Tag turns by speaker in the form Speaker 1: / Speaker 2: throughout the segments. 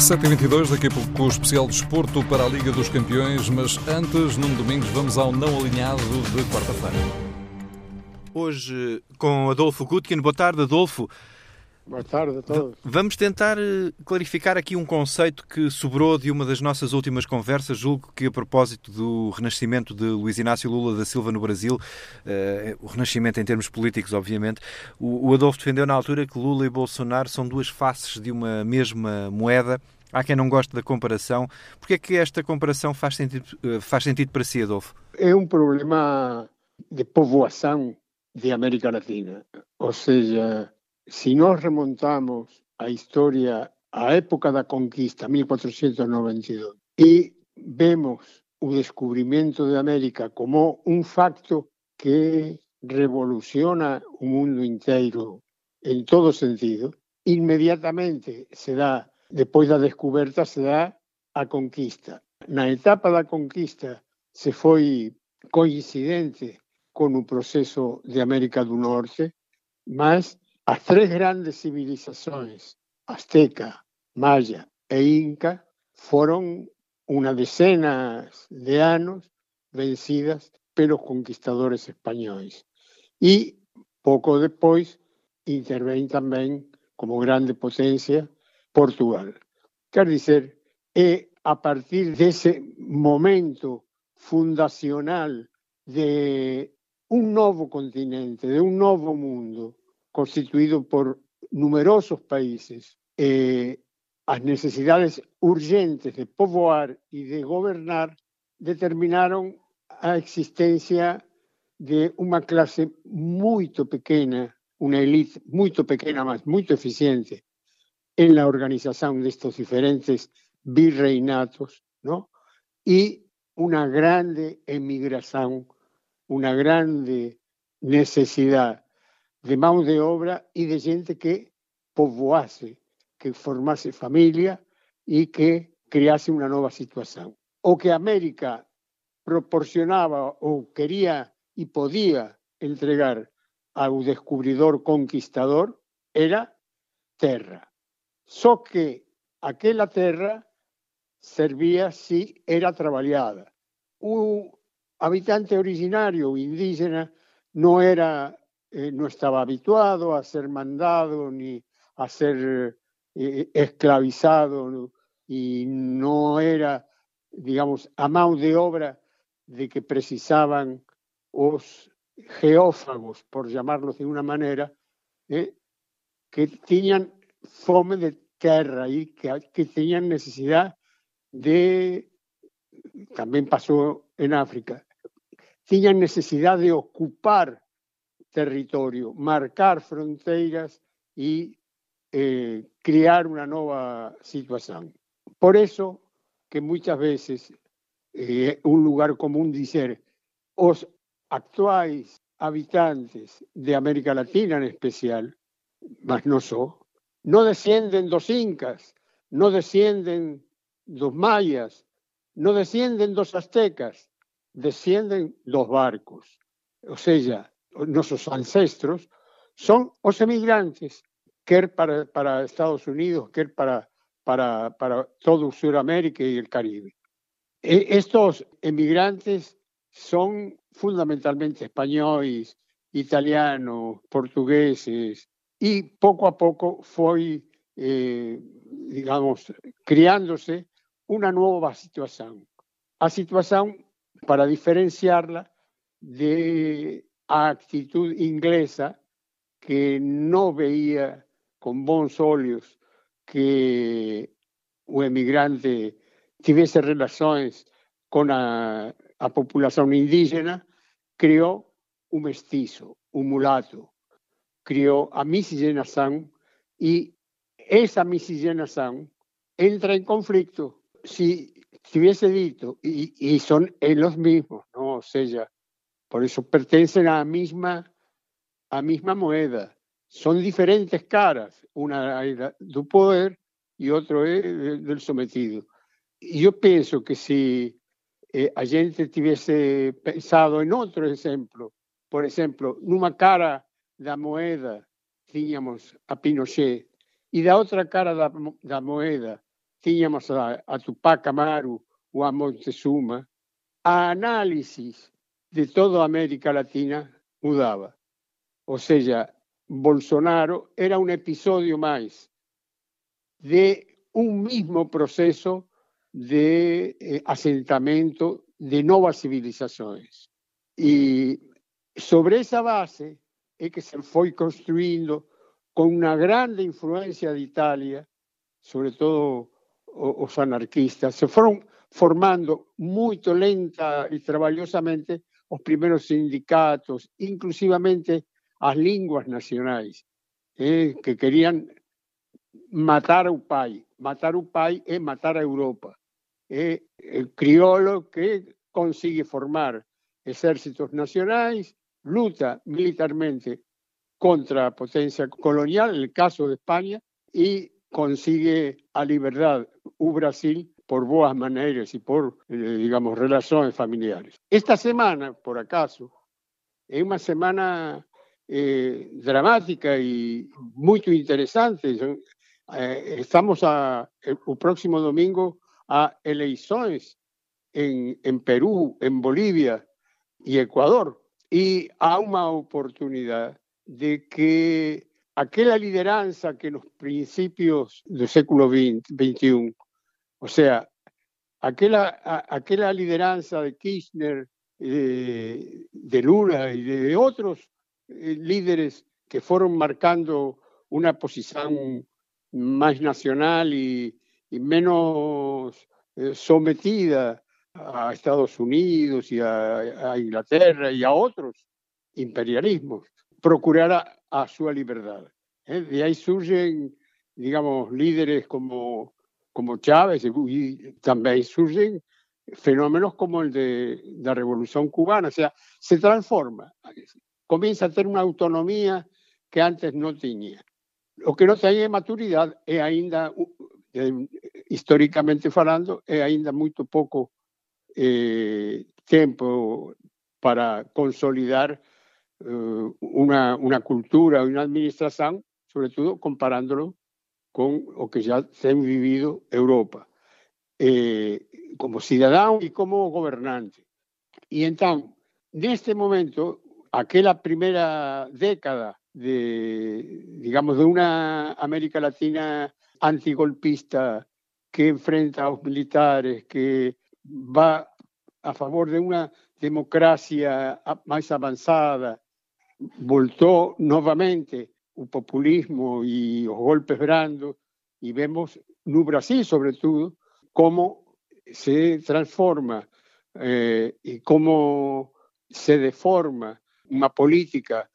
Speaker 1: 7h22, daqui a pouco o especial desporto para a Liga dos Campeões, mas antes, num Domingos, vamos ao não alinhado de quarta-feira.
Speaker 2: Hoje com Adolfo Gutkin. Boa tarde, Adolfo.
Speaker 3: Boa tarde a todos.
Speaker 2: Vamos tentar eh, clarificar aqui um conceito que sobrou de uma das nossas últimas conversas, julgo que a propósito do renascimento de Luiz Inácio Lula da Silva no Brasil, uh, o renascimento em termos políticos, obviamente, o, o Adolfo defendeu na altura que Lula e Bolsonaro são duas faces de uma mesma moeda. Há quem não goste da comparação. Por é que esta comparação faz sentido, uh, faz sentido para si, Adolfo?
Speaker 3: É um problema de povoação de América Latina. Ou seja, si nós remontamos a historia a época da conquista, 1492, e vemos o descubrimento de América como un facto que revoluciona o mundo inteiro en todo sentido, inmediatamente se dá, depois da descoberta, se dá a conquista. Na etapa da conquista se foi coincidente con o proceso de América do Norte, mas as tres grandes civilizações, Azteca, Maya e Inca, foron unha decena de anos vencidas pelos conquistadores españois. E pouco depois intervén tamén como grande potencia Portugal. Quer dizer, é a partir dese momento fundacional de un novo continente, de un novo mundo constituído por numerosos países, eh, as necesidades urgentes de povoar e de gobernar determinaron a existencia de unha clase moito pequena, unha elite moito pequena, mas moito eficiente en la organización destes diferentes virreinatos, ¿no? e unha grande emigración una grande necesidad de mano de obra y de gente que povoase, que formase familia y que crease una nueva situación. O que América proporcionaba o quería y podía entregar al descubridor conquistador era terra. Só que aquella terra servía si era trabajada. Un habitante originario indígena no era eh, no estaba habituado a ser mandado ni a ser eh, esclavizado y no era, digamos, a mano de obra de que precisaban os geófagos, por llamarlos de una manera, eh, que tenían fome de tierra y que, que tenían necesidad de, también pasó en África, tiñan necesidad de ocupar territorio, marcar fronteiras e eh, crear unha nova situación. Por eso que muchas veces eh, un lugar común dizer os actuais habitantes de América Latina en especial, mas non só, non descienden dos incas, non descienden dos mayas, non descienden dos aztecas, descienden los barcos. O sea, nuestros ancestros son los emigrantes, quer para, para Estados Unidos, quer para, para, para todo Sudamérica y el Caribe. E, estos emigrantes son fundamentalmente españoles, italianos, portugueses, y poco a poco fue, eh, digamos, criándose una nueva situación. A situación para diferenciarla de actitud inglesa que no veía con bons olhos que o emigrante tivesse relações com a, a população indígena, criou o mestiço, o mulato, criou a miscigenação e essa miscigenação entra em conflito. Se si hubiese dicho, y, y son los mismos, ¿no? O sea, por eso pertenecen a la misma, a misma moneda. Son diferentes caras, una es del poder y otro es del sometido. Y yo pienso que si eh, gente tuviese pensado en otro ejemplo, por ejemplo, una cara la moneda teníamos a Pinochet y la otra cara de la moneda tínhamos a, Tupac Amaru ou a Montezuma, a análisis de toda América Latina mudaba. Ou seja, Bolsonaro era un episodio máis de un mismo proceso de eh, asentamento de novas civilizações. E sobre esa base é que se foi construindo con unha grande influencia de Italia, sobre todo os anarquistas, se foron formando moito lenta e traballosamente os primeiros sindicatos, inclusivamente as linguas nacionais, eh, que querían matar o pai. Matar o pai é matar a Europa. É o criolo que consigue formar exércitos nacionais, luta militarmente contra potencia colonial, el caso de España, y consigue a liberdade o Brasil por boas maneiras e por, eh, digamos, relações familiares. Esta semana, por acaso, é unha semana eh, dramática e muito interesante. Eh, estamos a, o próximo domingo a eleições en, en Perú, en Bolivia y Ecuador. Y há unha oportunidade de que aquela lideranza que nos principios do século XXI o sea, aquella, aquella lideranza de Kirchner, de, de Lula y de otros eh, líderes que fueron marcando una posición más nacional y, menos eh, sometida a Estados Unidos y a, Inglaterra y a otros imperialismos, procurar a, su libertad. ¿eh? De ahí surgen, digamos, líderes como como Chávez y también surgen fenómenos como el de la Revolución Cubana, o sea, se transforma, comienza a tener una autonomía que antes no tenía. Lo que no tenía maturidad es ainda, históricamente falando, es ainda muy poco eh, tiempo para consolidar eh, una, una cultura, una administración, sobre todo comparándolo con o que ya se ha vivido Europa, eh, como ciudadano y como gobernante. Y entonces, en este momento, aquella primera década de, digamos, de una América Latina antigolpista que enfrenta a los militares, que va a favor de una democracia más avanzada, voltó nuevamente o populismo e os golpes brandos e vemos no Brasil, sobretudo, como se transforma eh, e como se deforma unha política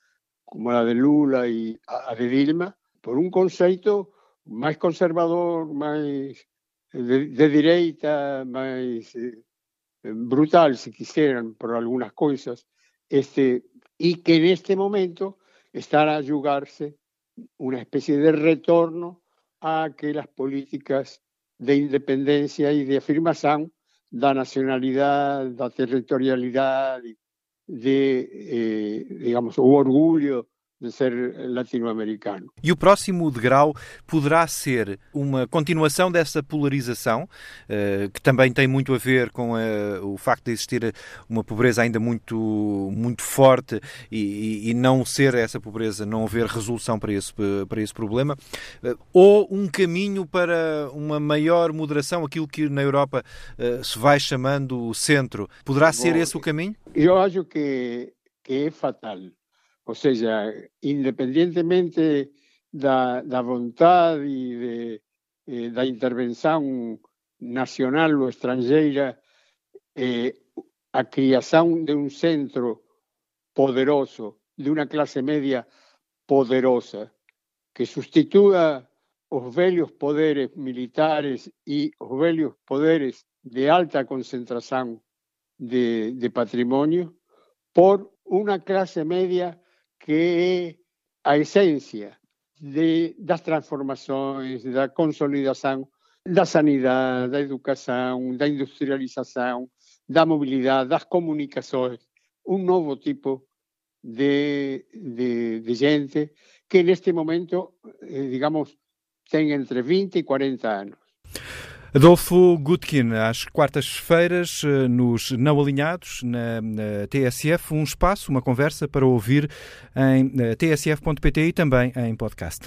Speaker 3: como a de Lula e a de Dilma por un conceito máis conservador, máis de, de direita, máis eh, brutal, se quisieran, por algunas coisas, este, e que neste momento estar a jugarse una especie de retorno a que las políticas de independencia y de afirmación da nacionalidad, da territorialidad, de, eh, digamos, o orgullo de ser latino-americano.
Speaker 2: E o próximo degrau poderá ser uma continuação dessa polarização, uh, que também tem muito a ver com uh, o facto de existir uma pobreza ainda muito, muito forte e, e, não ser essa pobreza, não haver resolução para esse, para esse problema, uh, ou um caminho para uma maior moderação, aquilo que na Europa se vai chamando o centro. Poderá Bom, ser esse o caminho?
Speaker 3: Eu acho que, que é fatal O sea, independientemente da, da vontade e de, eh, da nacional ou estrangeira, eh, a de un centro poderoso, de unha clase media poderosa, que sustitúa os velhos poderes militares e os velhos poderes de alta concentración de, de por unha clase media que a esencia de, das transformações, da consolidação da sanidade, da educação, da industrialização, da mobilidade, das comunicações, um novo tipo de, de, de gente que neste momento, eh, digamos, tem entre 20 e 40 anos.
Speaker 2: Adolfo Gutkin, às quartas-feiras, eh, nos Não Alinhados, na, na, TSF, um espaço, uma conversa para ouvir em eh, tsf.pt e também em podcast.